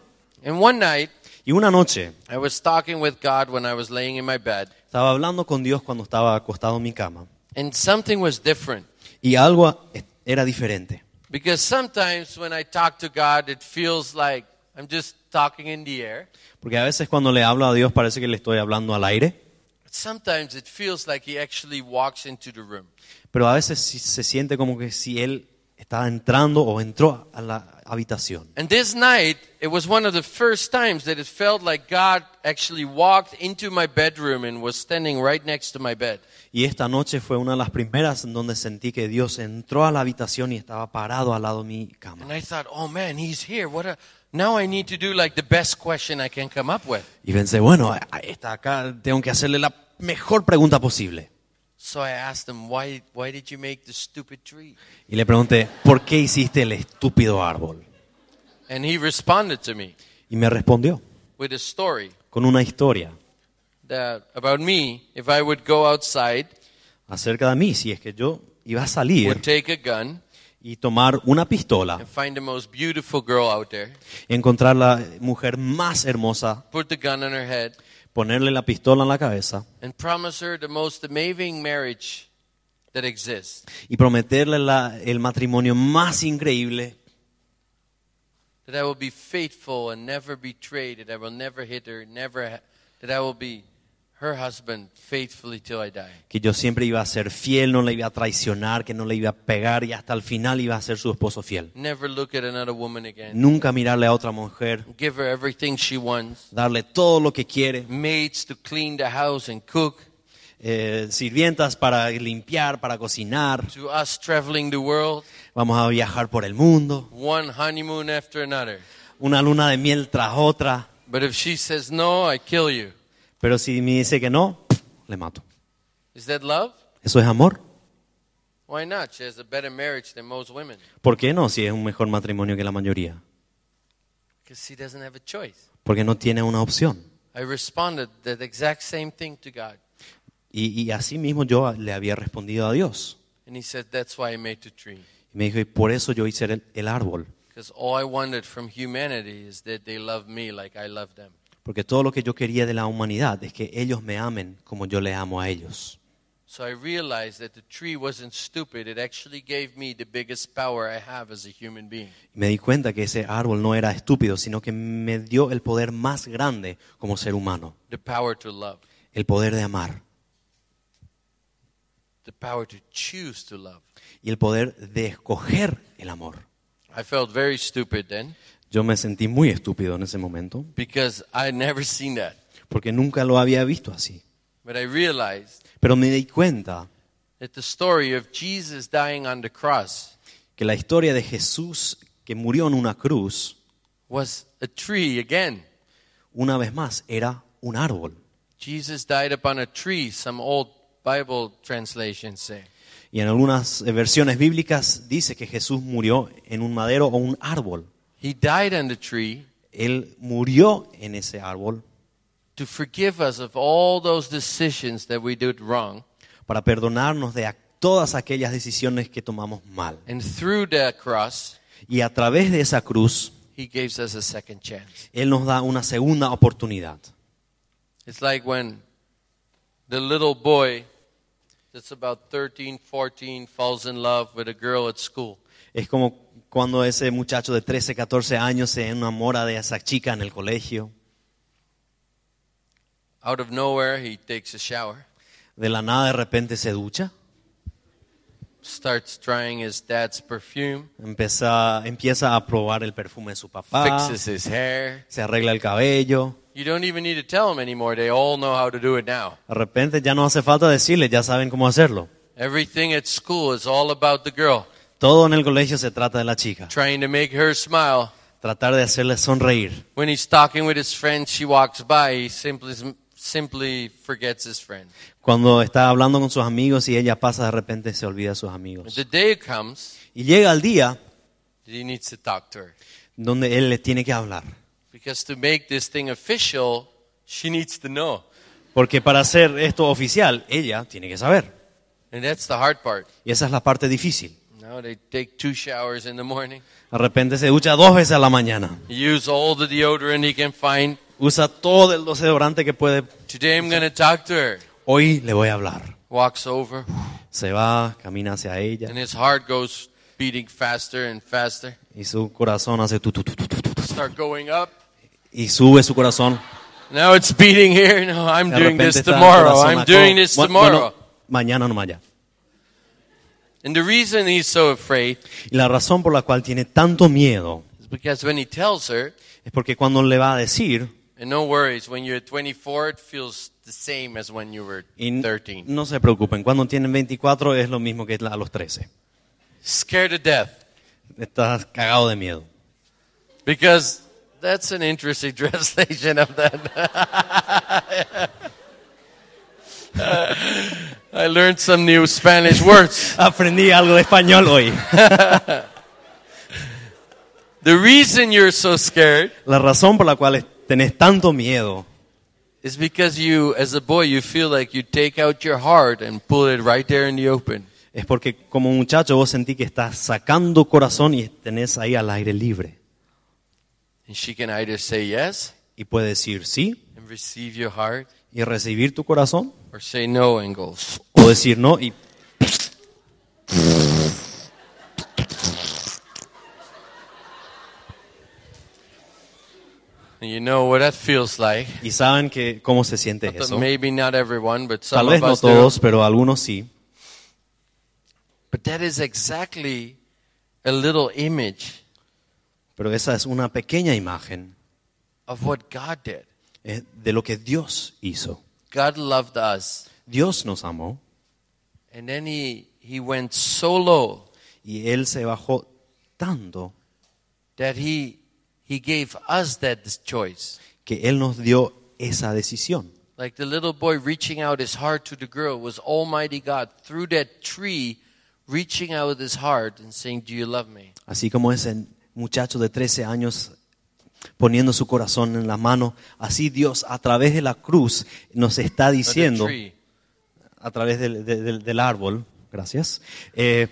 And one night, Y una noche I was talking with God when I was laying in my bed, estaba hablando con Dios cuando estaba acostado en mi cama. and something was different. Y algo era diferente. Because sometimes when I talk to God, it feels like I'm just talking in the air. Porque a veces cuando le hablo a Dios parece que le estoy hablando al aire. Sometimes it feels like he actually walks into the room. Pero a veces se siente como que si Él estaba entrando o entró a la habitación. And this night, it was one of the first times that it felt like God actually walked into my bedroom and was standing right next to my bed. Y esta noche fue una de las primeras en donde sentí que Dios entró a la habitación y estaba parado al lado de mi cama. And I thought, oh man, he's here. What a, now I need to do like the best question I can come up with. Y pensé, bueno, está acá, tengo que hacerle la mejor pregunta posible. So I asked him, why, why did you make the stupid tree? Y le pregunté, ¿por qué hiciste el estúpido árbol? And he responded to me Y me respondió with a story con una historia that about me, if I would go outside, acerca de mí, si es que yo iba a would salir take a gun y tomar una pistola, and find the most beautiful girl out there, encontrar la mujer más hermosa, put the gun on her head, ponerle la pistola en la cabeza and promise her the most amazing marriage that exists. y prometerle la- el matrimonio más increíble, That I will be faithful and never betray, that I will never hit her, never, ha- that I will be her husband faithfully till I die. que yo siempre iba a ser fiel, no le iba a traicionar, que no le iba a pegar y hasta el final iba a ser su esposo fiel. Never look at another woman again. Nunca mirarle a otra mujer, Give her everything she wants. darle todo lo que quiere, Maids to clean the house and cook. eh, sirvientas para limpiar, para cocinar, To us traveling the world. vamos a viajar por el mundo, One honeymoon after another. una luna de miel tras otra, But if she says no, I kill you. Pero si me dice que no, le mato. Is that love? ¿Eso es amor? Why not? She has a better marriage than most women. ¿Por qué no si es un mejor matrimonio que la mayoría? Because she doesn't have a choice. Porque no tiene una opción. I responded that exact same thing to God. Y, y así mismo yo le había respondido a Dios. And he said, That's why I made the tree. Y me dijo, y por eso yo hice el, el árbol. Because all I wanted from humanity is that they love me like I love them. Porque todo lo que yo quería de la humanidad es que ellos me amen como yo les amo a ellos. So I realized that the tree wasn't stupid. It actually gave me the biggest power I have as a human being. Me di cuenta que ese árbol no era estúpido, sino que me dio el poder más grande como ser humano. The power to love. El poder de amar. The power to choose to love. Y el poder de escoger el amor. I felt very stupid then Yo me sentí muy estúpido en ese momento, because I had never seen that. porque nunca lo había visto así. But I realized Pero me di cuenta that the story of Jesus dying on the cross que la historia de Jesús que murió en una cruz, was a tree again. una vez más, era un árbol. Jesus died upon a tree, some old Bible translations say. Y en algunas versiones bíblicas dice que Jesús murió en un madero o un árbol. He died on the tree Él murió en ese árbol to forgive us of all those decisions that we did wrong. para perdonarnos de todas aquellas decisiones que tomamos mal. And through that cross, Y a través de esa cruz, He gives us a second chance. Él nos da una segunda oportunidad. It's like when the little boy that's about 13, 14 falls in love with a girl at school. Es como cuando ese muchacho de 13, 14 años se enamora de esa chica en el colegio. Out of nowhere, he takes a shower, De la nada de repente se ducha, starts trying his dad's perfume, empieza, empieza a probar el perfume de su papá, fixes his hair. se arregla el cabello. You don't even need to tell them anymore. They all know how to do it now. De repente ya no hace falta decirle, ya saben cómo hacerlo. Everything at school is all about the girl, Todo en el colegio se trata de la chica. trying to make her smile. Tratar de hacerle sonreír. When he's talking with his friend, she walks by. He simply simply forgets his friend. Cuando está hablando con sus amigos y ella pasa, de repente se olvida de sus amigos. The day comes Y llega el día he needs to talk to her. donde él le tiene que hablar. Because to make this thing official, she needs to know. Porque para hacer esto oficial, ella tiene que saber. And that's the hard part. Y esa es la parte difícil. Now they take two showers in the morning. De repente se ducha dos veces a la mañana. Use all the deodorant he can find. Usa todo el desodorante que puede. Today I'm going to talk to her. Hoy le voy a hablar. Walks over, Se va, camina hacia ella and his heart goes beating faster and faster. y su corazón hace tu, tu, tu, tu, tu, Start going up. y sube su corazón. Now it's beating here. No, I'm doing this tomorrow. I'm doing this tomorrow. bueno, mañana no. And the reason he's so afraid Y la razón por la cual tiene tanto miedo is because when he tells her, es porque cuando le va a decir, and no worries, when you're 24, it feels the same as when you were y n- 13. no se preocupen, cuando tienen 24 es lo mismo que a los 13. Scared to death. Estás cagado de miedo. Because that's an interesting translation of that. I learned some new Spanish words. Aprendí algo de español hoy. The reason you're so scared La razón por la cual tenés tanto miedo is because you, as a boy, you feel like you take out your heart and pull it right there in the open. es porque como muchacho vos sentí que estás sacando corazón y tenés ahí al aire libre. And she can either say yes Y puede decir sí and receive your heart, y recibir tu corazón, or say no and go. o decir no y you know what that feels like. y saben que cómo se siente Not eso. Maybe not everyone, but Tal some vez of no do. todos, pero algunos sí. But that is exactly a little image Pero esa es una pequeña imagen of what God did. eh, de lo que Dios hizo. God loved us, Dios nos amó and then He He went so low y Él se bajó tanto that He He gave us that choice. que Él nos dio esa decisión. Like the little boy reaching out his heart to the girl was Almighty God through that tree, reaching out his heart and saying, "Do you love me?" Así como ese muchacho de 13 años poniendo su corazón en la mano, así Dios a través de la cruz nos está diciendo, a través del, de- del- del árbol, gracias, eh,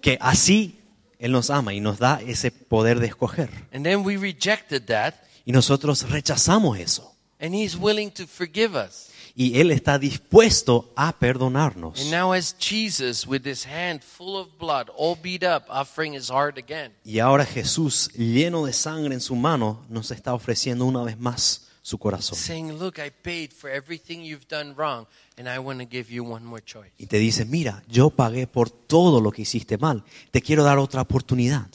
que así Él nos ama y nos da ese poder de escoger. And then we rejected that, Y nosotros rechazamos eso. and He's willing to forgive us. Y Él está dispuesto a perdonarnos. And now, as Jesus, with his hand full of blood, all beat up, offering his heart again. Y ahora Jesús, lleno de sangre en su mano, nos está ofreciendo una vez más su corazón. saying, Look, I paid for everything you've done wrong, and I want to give you one more choice. Y te dice, mira, yo pagué por todo lo que hiciste mal. Te quiero dar otra oportunidad.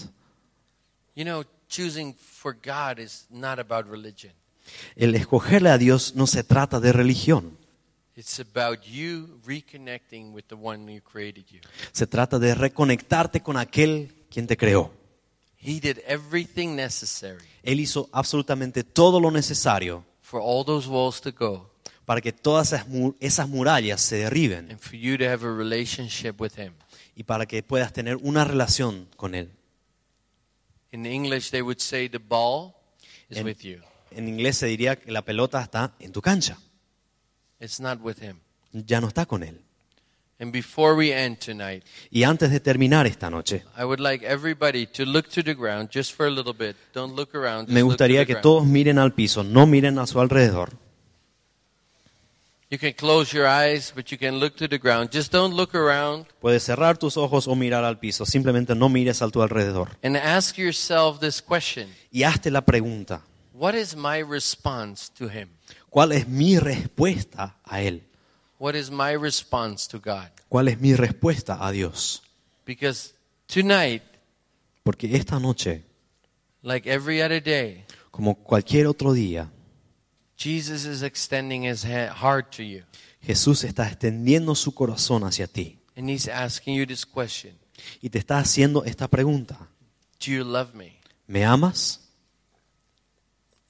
You know, choosing for God is not about religion, El escogerle a Dios no se trata de religión. it's about you reconnecting with the one who created you. Se trata de reconectarte con aquel quien te creó. He did everything necessary Él hizo absolutamente todo lo necesario for all those walls to go para que todas esas, mu- esas murallas se derriben and for you to have a relationship with Him. y para que puedas tener una relación con Él. In English, they would say the ball is En- with you, En inglés se diría que la pelota está en tu cancha, it's not with Him. ya no está con Él. And before we end tonight, Y antes de terminar esta noche, I would like everybody to look to the ground just for a little bit. Don't look around. Just me gustaría que todos miren al piso, no miren a su alrededor. You can close your eyes, but you can look to the ground. Just don't look around Puedes cerrar tus ojos o mirar al piso, simplemente no mires a tu alrededor. and ask yourself this question Y hazte la pregunta, What is my response to Him? ¿cuál es mi respuesta a Él? What is my response to God? ¿Cuál es mi respuesta a Dios? Because tonight, Porque esta noche, like every other day, como cualquier otro día, Jesus is extending His heart to you. Jesús está extendiendo su corazón hacia ti. And He's asking you this question y te está haciendo esta pregunta. Do you love me? ¿Me amas?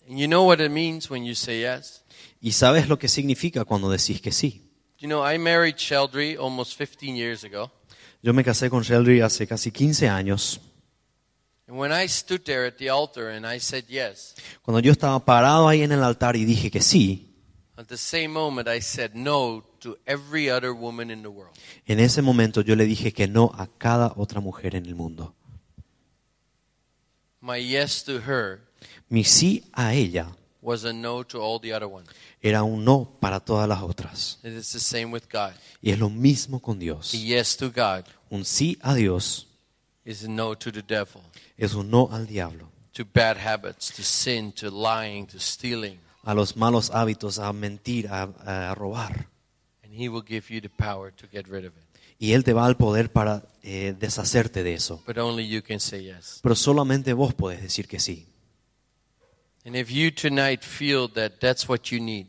And you know what it means when you say yes? ¿Y sabes lo que significa cuando decís que sí? You know, I married Sheldry almost 15 years ago. Yo me casé con Sheldry hace casi 15 años. And when I stood there at the altar and I said yes, Cuando yo estaba parado ahí en el altar y dije que sí, at the same moment I said no to every other woman in the world. en ese momento yo le dije que no a cada otra mujer en el mundo. My yes to her Mi sí a ella was a no to all the other ones. era un no para todas las otras. It is the same with God. Y es lo mismo con Dios. A yes to God Un sí a Dios is a no to the devil, es un no al diablo, to bad habits, to sin, to lying, to stealing. a los malos hábitos, a mentir, a, a robar. And he will give you the power to get rid of it. Y Él te va al poder para eh, deshacerte de eso. But only you can say yes. Pero solamente vos podés decir que sí. And if you tonight feel that that's what you need,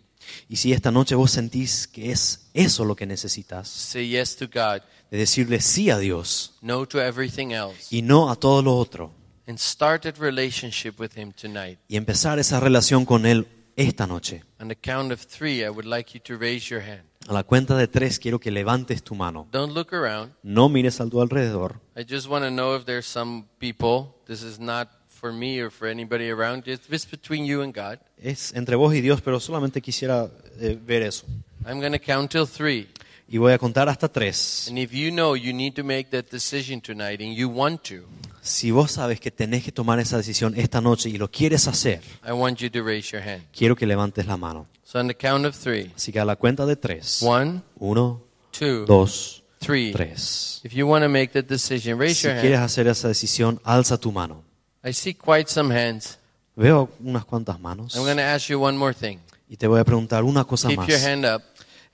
Y si esta noche vos sentís que es eso lo que necesitas, say yes to God, de decirle sí a Dios no to everything else, y no a todo lo otro, and start that relationship with him tonight. y empezar esa relación con Él esta noche. On the count of three, I would like you to raise your hand. A la cuenta de tres quiero que levantes tu mano. Don't look around. No mires a tu alrededor. I just want to know if there's some people. This is not for me or for anybody around. It's between you and God. Es entre vos y Dios, pero solamente quisiera eh, ver eso. I'm going to count till three. Y voy a contar hasta tres. And if you know you need to make that decision tonight and you want to, Si vos sabes que tenés que tomar esa decisión esta noche y lo quieres hacer, I want you to raise your hand. quiero que levantes la mano. So on the count of three. Así que a la cuenta de tres. One, Uno, two, dos, three. tres. If you want to make that decision, raise Si your quieres hand. hacer esa decisión, alza tu mano. I see quite some hands. Veo unas cuantas manos I'm going to ask you one more thing. y te voy a preguntar una cosa Keep más. your hand up.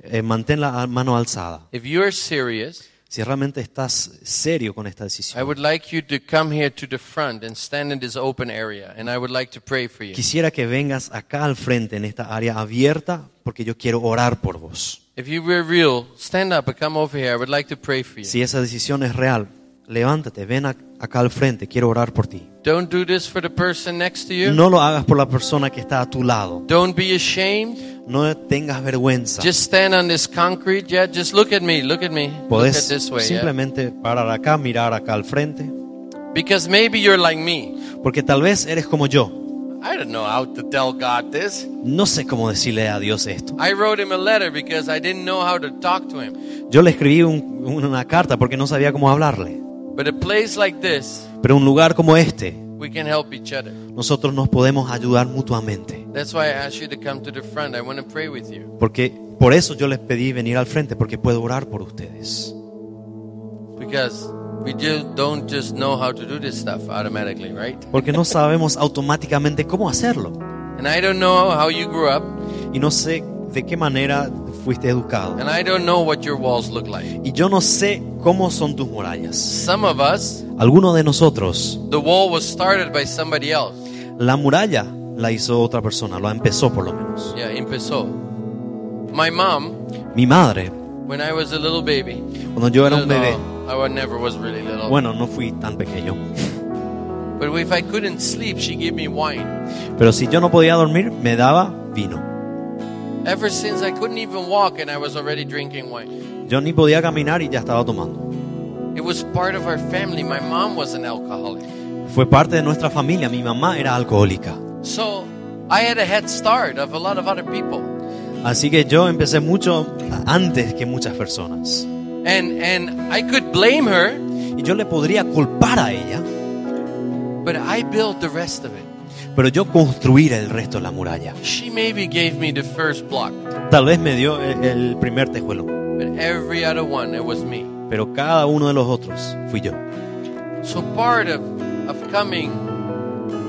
Eh, mantén la mano alzada. If you're serious, Si realmente estás serio con esta decisión, quisiera que vengas acá al frente en esta área abierta porque yo quiero orar por vos. Si esa decisión es real, levántate, ven acá al frente, quiero orar por ti. Don't do this for the person next to you. No lo hagas por la persona que está a tu lado. Don't be ashamed. No tengas vergüenza. Just stand on this concrete. Yeah, just look at me. Look at me. Look at Podés this way. yeah? simplemente parar acá, mirar acá al frente, Because maybe you're like me. porque tal vez eres como yo. I don't know how to tell God this. No sé cómo decirle a Dios esto. I wrote him a letter because I didn't know how to talk to him. Yo le escribí un- una carta porque no sabía cómo hablarle. But a place like this, Pero un lugar como este, we can help each other. nosotros nos podemos ayudar mutuamente. That's why I asked you to come to the front. I want to pray with you. Porque por eso yo les pedí venir al frente, porque puedo orar por ustedes. Because we just don't just know how to do this stuff automatically, right? Porque no sabemos automáticamente cómo hacerlo. And I don't know how you grew up, Y no sé de qué manera fuiste educado. and I don't know what your walls look like. Y yo no sé cómo son tus murallas. Some of us, Algunos de nosotros, the wall was started by somebody else. la muralla la hizo otra persona, lo empezó por lo menos. Yeah, empezó. My mom, Mi madre, when I was a little baby, cuando yo era un no, bebé, I never was really little. bueno, no fui tan pequeño, But if I couldn't sleep, she gave me wine. pero si yo no podía dormir, me daba vino. Ever since I couldn't even walk and I was already drinking wine. Yo ni podía caminar y ya estaba tomando. It was part of our family. My mom was an alcoholic. Fue parte de nuestra familia, mi mamá era alcohólica. So I had a head start of a lot of other people. Así que yo empecé mucho antes que muchas personas. And and I could blame her, Y yo le podría culpar a ella, but I built the rest of it. Pero yo construir el resto de la muralla. She maybe gave me the first block, Tal vez me dio el, el primer tejuelo, but every other one it was me. pero cada uno de los otros fui yo. So part of of coming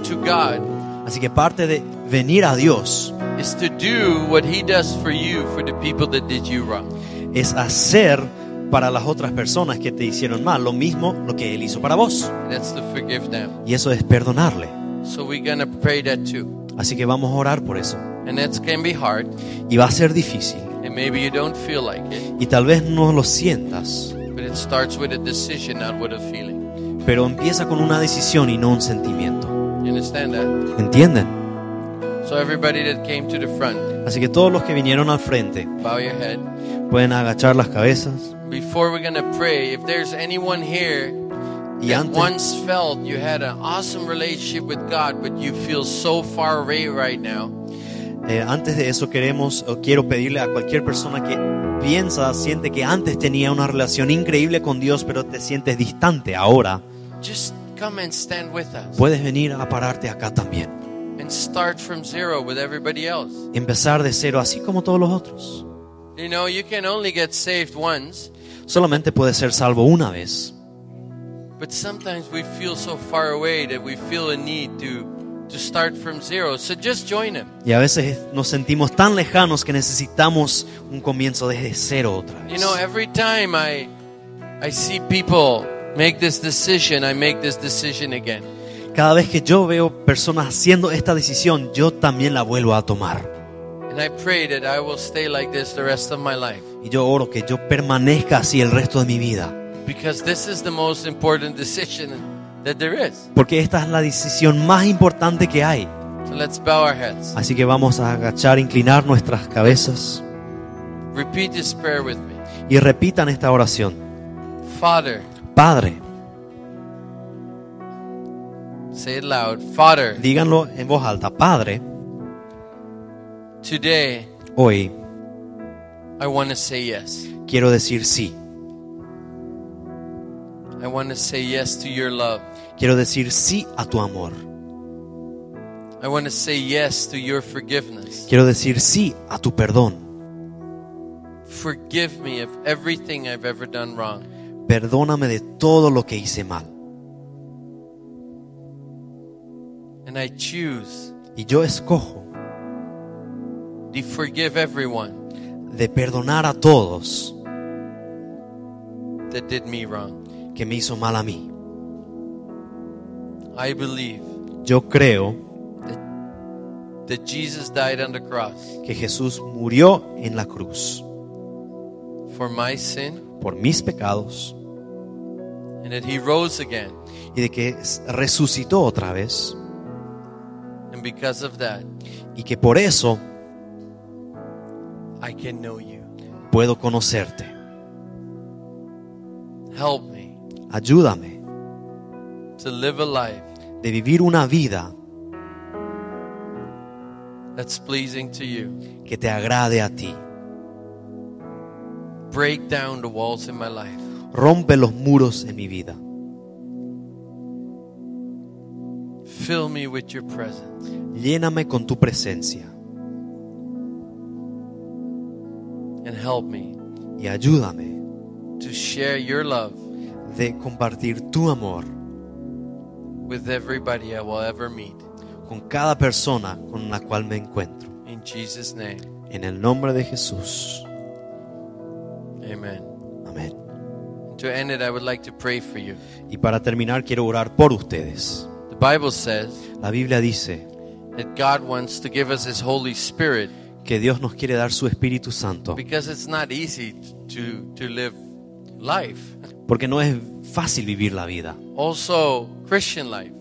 to God Así que parte de venir a Dios is to do what he does for you for the people that did you wrong. es hacer para las otras personas que te hicieron mal lo mismo lo que Él hizo para vos. That's to forgive them. Y eso es perdonarle. So we're to pray that too. Así que vamos a orar por eso. And that can be hard Y va a ser difícil. and maybe you don't feel like it. Y tal vez no lo sientas. But it starts with a decision, not with a feeling. pero empieza con una decisión y no un sentimiento. You understand that? ¿Entienden? So everybody that came to the front, Así que todos los que vinieron al frente bow your head. pueden agachar las cabezas Before we're to pray, if there's anyone here y that antes, once felt you had an awesome relationship with God, but you feel so far away right now, eh, antes de eso queremos o quiero pedirle a cualquier persona que piensa, siente que antes tenía una relación increíble con Dios, pero te sientes distante ahora, just come and stand with us puedes venir a pararte acá también. and start from zero with everybody else. Empezar de cero, así como todos los otros. You know, you can only get saved once, Solamente puedes ser salvo una vez, but sometimes we feel so far away that we feel a need to to start from zero. So just join him. y a veces nos sentimos tan lejanos que necesitamos un comienzo desde cero otra You vez. know, every time I I see people make this decision, I make this decision again. Cada vez que yo veo personas haciendo esta decisión, yo también la vuelvo a tomar. And I pray that I will stay like this the rest of my life. Y yo oro que yo permanezca así el resto de mi vida. Because this is the most important decision that there is. Porque esta es la decisión más importante que hay. So let's bow our heads. Así que vamos a agachar, inclinar nuestras cabezas Repeat this prayer with me. y repitan esta oración. Father, Padre, say it loud. Father, díganlo en voz alta. Padre, today hoy I want to say yes. quiero decir sí. I want to say yes to your love. Quiero decir sí a tu amor. I want to say yes to your forgiveness. Quiero decir sí a tu perdón. Forgive me of everything I've ever done wrong. Perdóname de todo lo que hice mal. And I choose Y yo escojo to forgive everyone de perdonar a todos that did me wrong. Que me hizo mal a mí. I believe Yo creo that Jesus died on the cross que Jesús murió en la cruz for my sin por mis pecados and that he rose again. y de que resucitó otra vez And because of that, y que por eso I can know you. puedo conocerte. Help me Ayúdame to live a life de vivir una vida that's pleasing to you. que te agrade a ti. Break down the walls in my life. Rompe los muros en mi vida. Fill me with your presence. Lléname con tu presencia And help me y ayúdame to share your love de compartir tu amor with everybody I will ever meet. con cada persona con la cual me encuentro. In Jesus' name, En el nombre de Jesús. amen. Amén. To end it, I would like to pray for you. Y para terminar quiero orar por ustedes. The Bible says La Biblia dice that God wants to give us His Holy Spirit que Dios nos quiere dar su Espíritu Santo, because it's not easy to, to live life. porque no es fácil vivir la vida, Also, Christian life.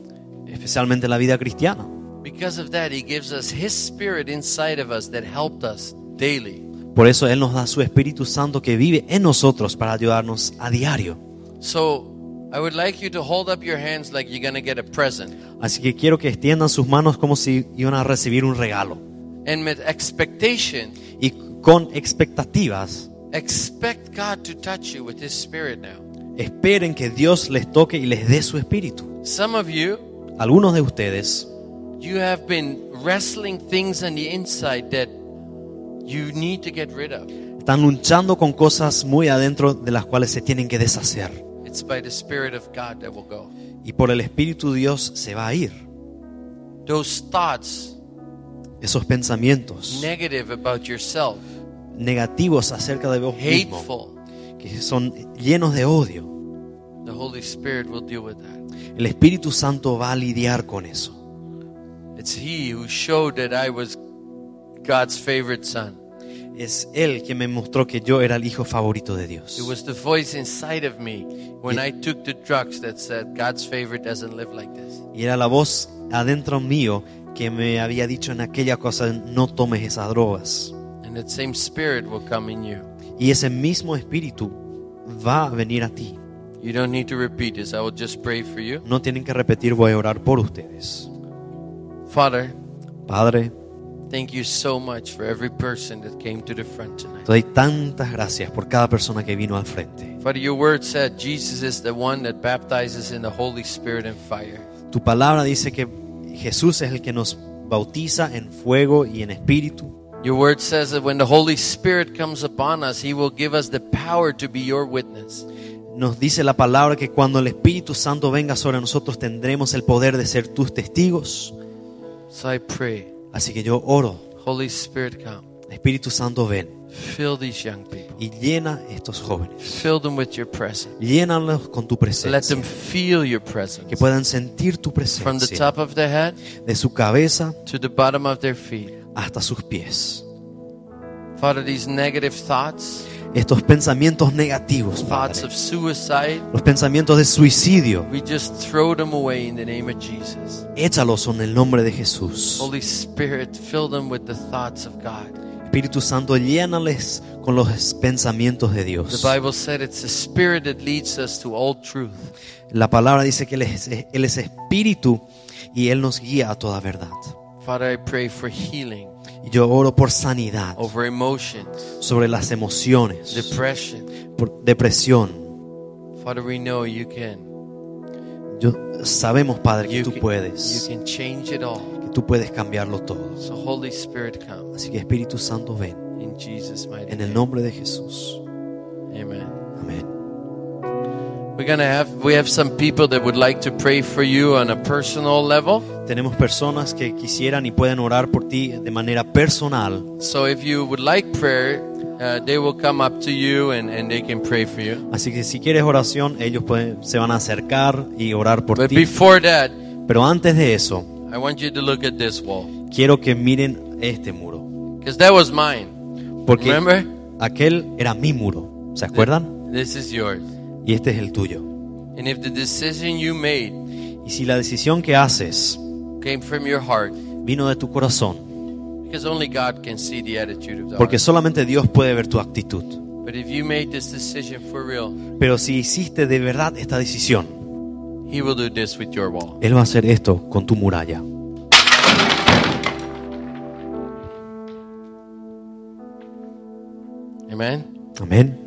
especialmente la vida cristiana. Because of that, He gives us His Spirit inside of us that helped us daily. Por eso Él nos da su Espíritu Santo que vive en nosotros para ayudarnos a diario. So, I would like you to hold up your hands like you're going to get a present. Así que quiero que extiendan sus manos como si iban a recibir un regalo. And with expectation, Y con expectativas, expect God to touch you with His Spirit now. esperen que Dios les toque y les dé su Espíritu. Some of you, Algunos de ustedes you have been wrestling things on the inside that you need to get rid of. están luchando con cosas muy adentro de las cuales se tienen que deshacer. It's by the Spirit of God that will go. Y por el Espíritu Dios se va a ir. Those thoughts, Esos pensamientos negative about yourself, negativos acerca de vos mismo, que son llenos de odio, the Holy Spirit will deal with that. el Espíritu Santo va a lidiar con eso. It's He who showed that I was God's favorite son. Es Él quien me mostró que yo era el hijo favorito de Dios. It was the voice inside of me when I took the drugs that said God's favorite doesn't live like this. Y era la voz adentro mío que me había dicho en aquella cosa, no tomes esas drogas. That same spirit will come in you. Y ese mismo espíritu va a venir a ti. You don't need to repeat this. I will just pray for you. No tienen que repetir, voy a orar por ustedes. Father, Padre, thank you so much for every person that came to the front tonight. te doy tantas gracias por cada persona que vino al frente. Father, your word said Jesus is the one that baptizes in the Holy Spirit and fire. Tu palabra dice que Jesús es el que nos bautiza en fuego y en espíritu. Your word says that when the Holy Spirit comes upon us, He will give us the power to be your witness. Nos dice la palabra que cuando el Espíritu Santo venga sobre nosotros tendremos el poder de ser tus testigos. So I pray, Así que yo oro, Holy Spirit, come. Espíritu Santo ven Fill these young people. y llena estos jóvenes. Fill them with your presence. Llénalos con tu Let presencia. them feel your presence. Que puedan sentir tu From the presencia top of their head de su cabeza to the bottom of their feet. Hasta sus pies. Father, these negative thoughts, Estos pensamientos negativos, thoughts Padre, of suicide, los pensamientos de suicidio, we just throw them away in the name of Jesus. échalos en el nombre de Jesús. Holy Spirit, fill them with the thoughts of God. Espíritu Santo, llénales con los pensamientos de The Dios. Bible said it's the Spirit that leads us to all truth. La palabra dice que Él es, Él es espíritu y Él nos guía a toda verdad. Father, I pray for healing Y yo oro por sanidad over emotions, sobre las emociones, depression. por depresión. Father, we know you can. Yo, sabemos, Padre, que You tú can, you can change it all. que tú puedes cambiarlo todo. So, Holy Spirit, come Así que Espíritu Santo, ven in Jesus' mighty en el name. nombre de Jesús. Amen. Amén. We're gonna have we have some people that would like to pray for you on a personal level. Tenemos personas que quisieran y pueden orar por ti de manera personal. So if you would like prayer, uh, they will come up to you and, and they can pray for you. Así que si quieres oración, ellos pueden, se van a acercar y orar por But ti. before that, Pero antes de eso, I want you to look at this wall quiero que miren este muro. because that was mine. Porque Remember? aquel era mi muro. ¿Se acuerdan? This is yours. Y este es el tuyo. And if the decision you made Y si la decisión que haces came from your heart, vino de tu corazón, because only God can see the attitude of the porque solamente Dios puede ver tu actitud. But if you made this decision for real, Pero si hiciste de verdad esta decisión, He will do this with your wall. Él va a hacer esto con tu muralla. Amen. Amén.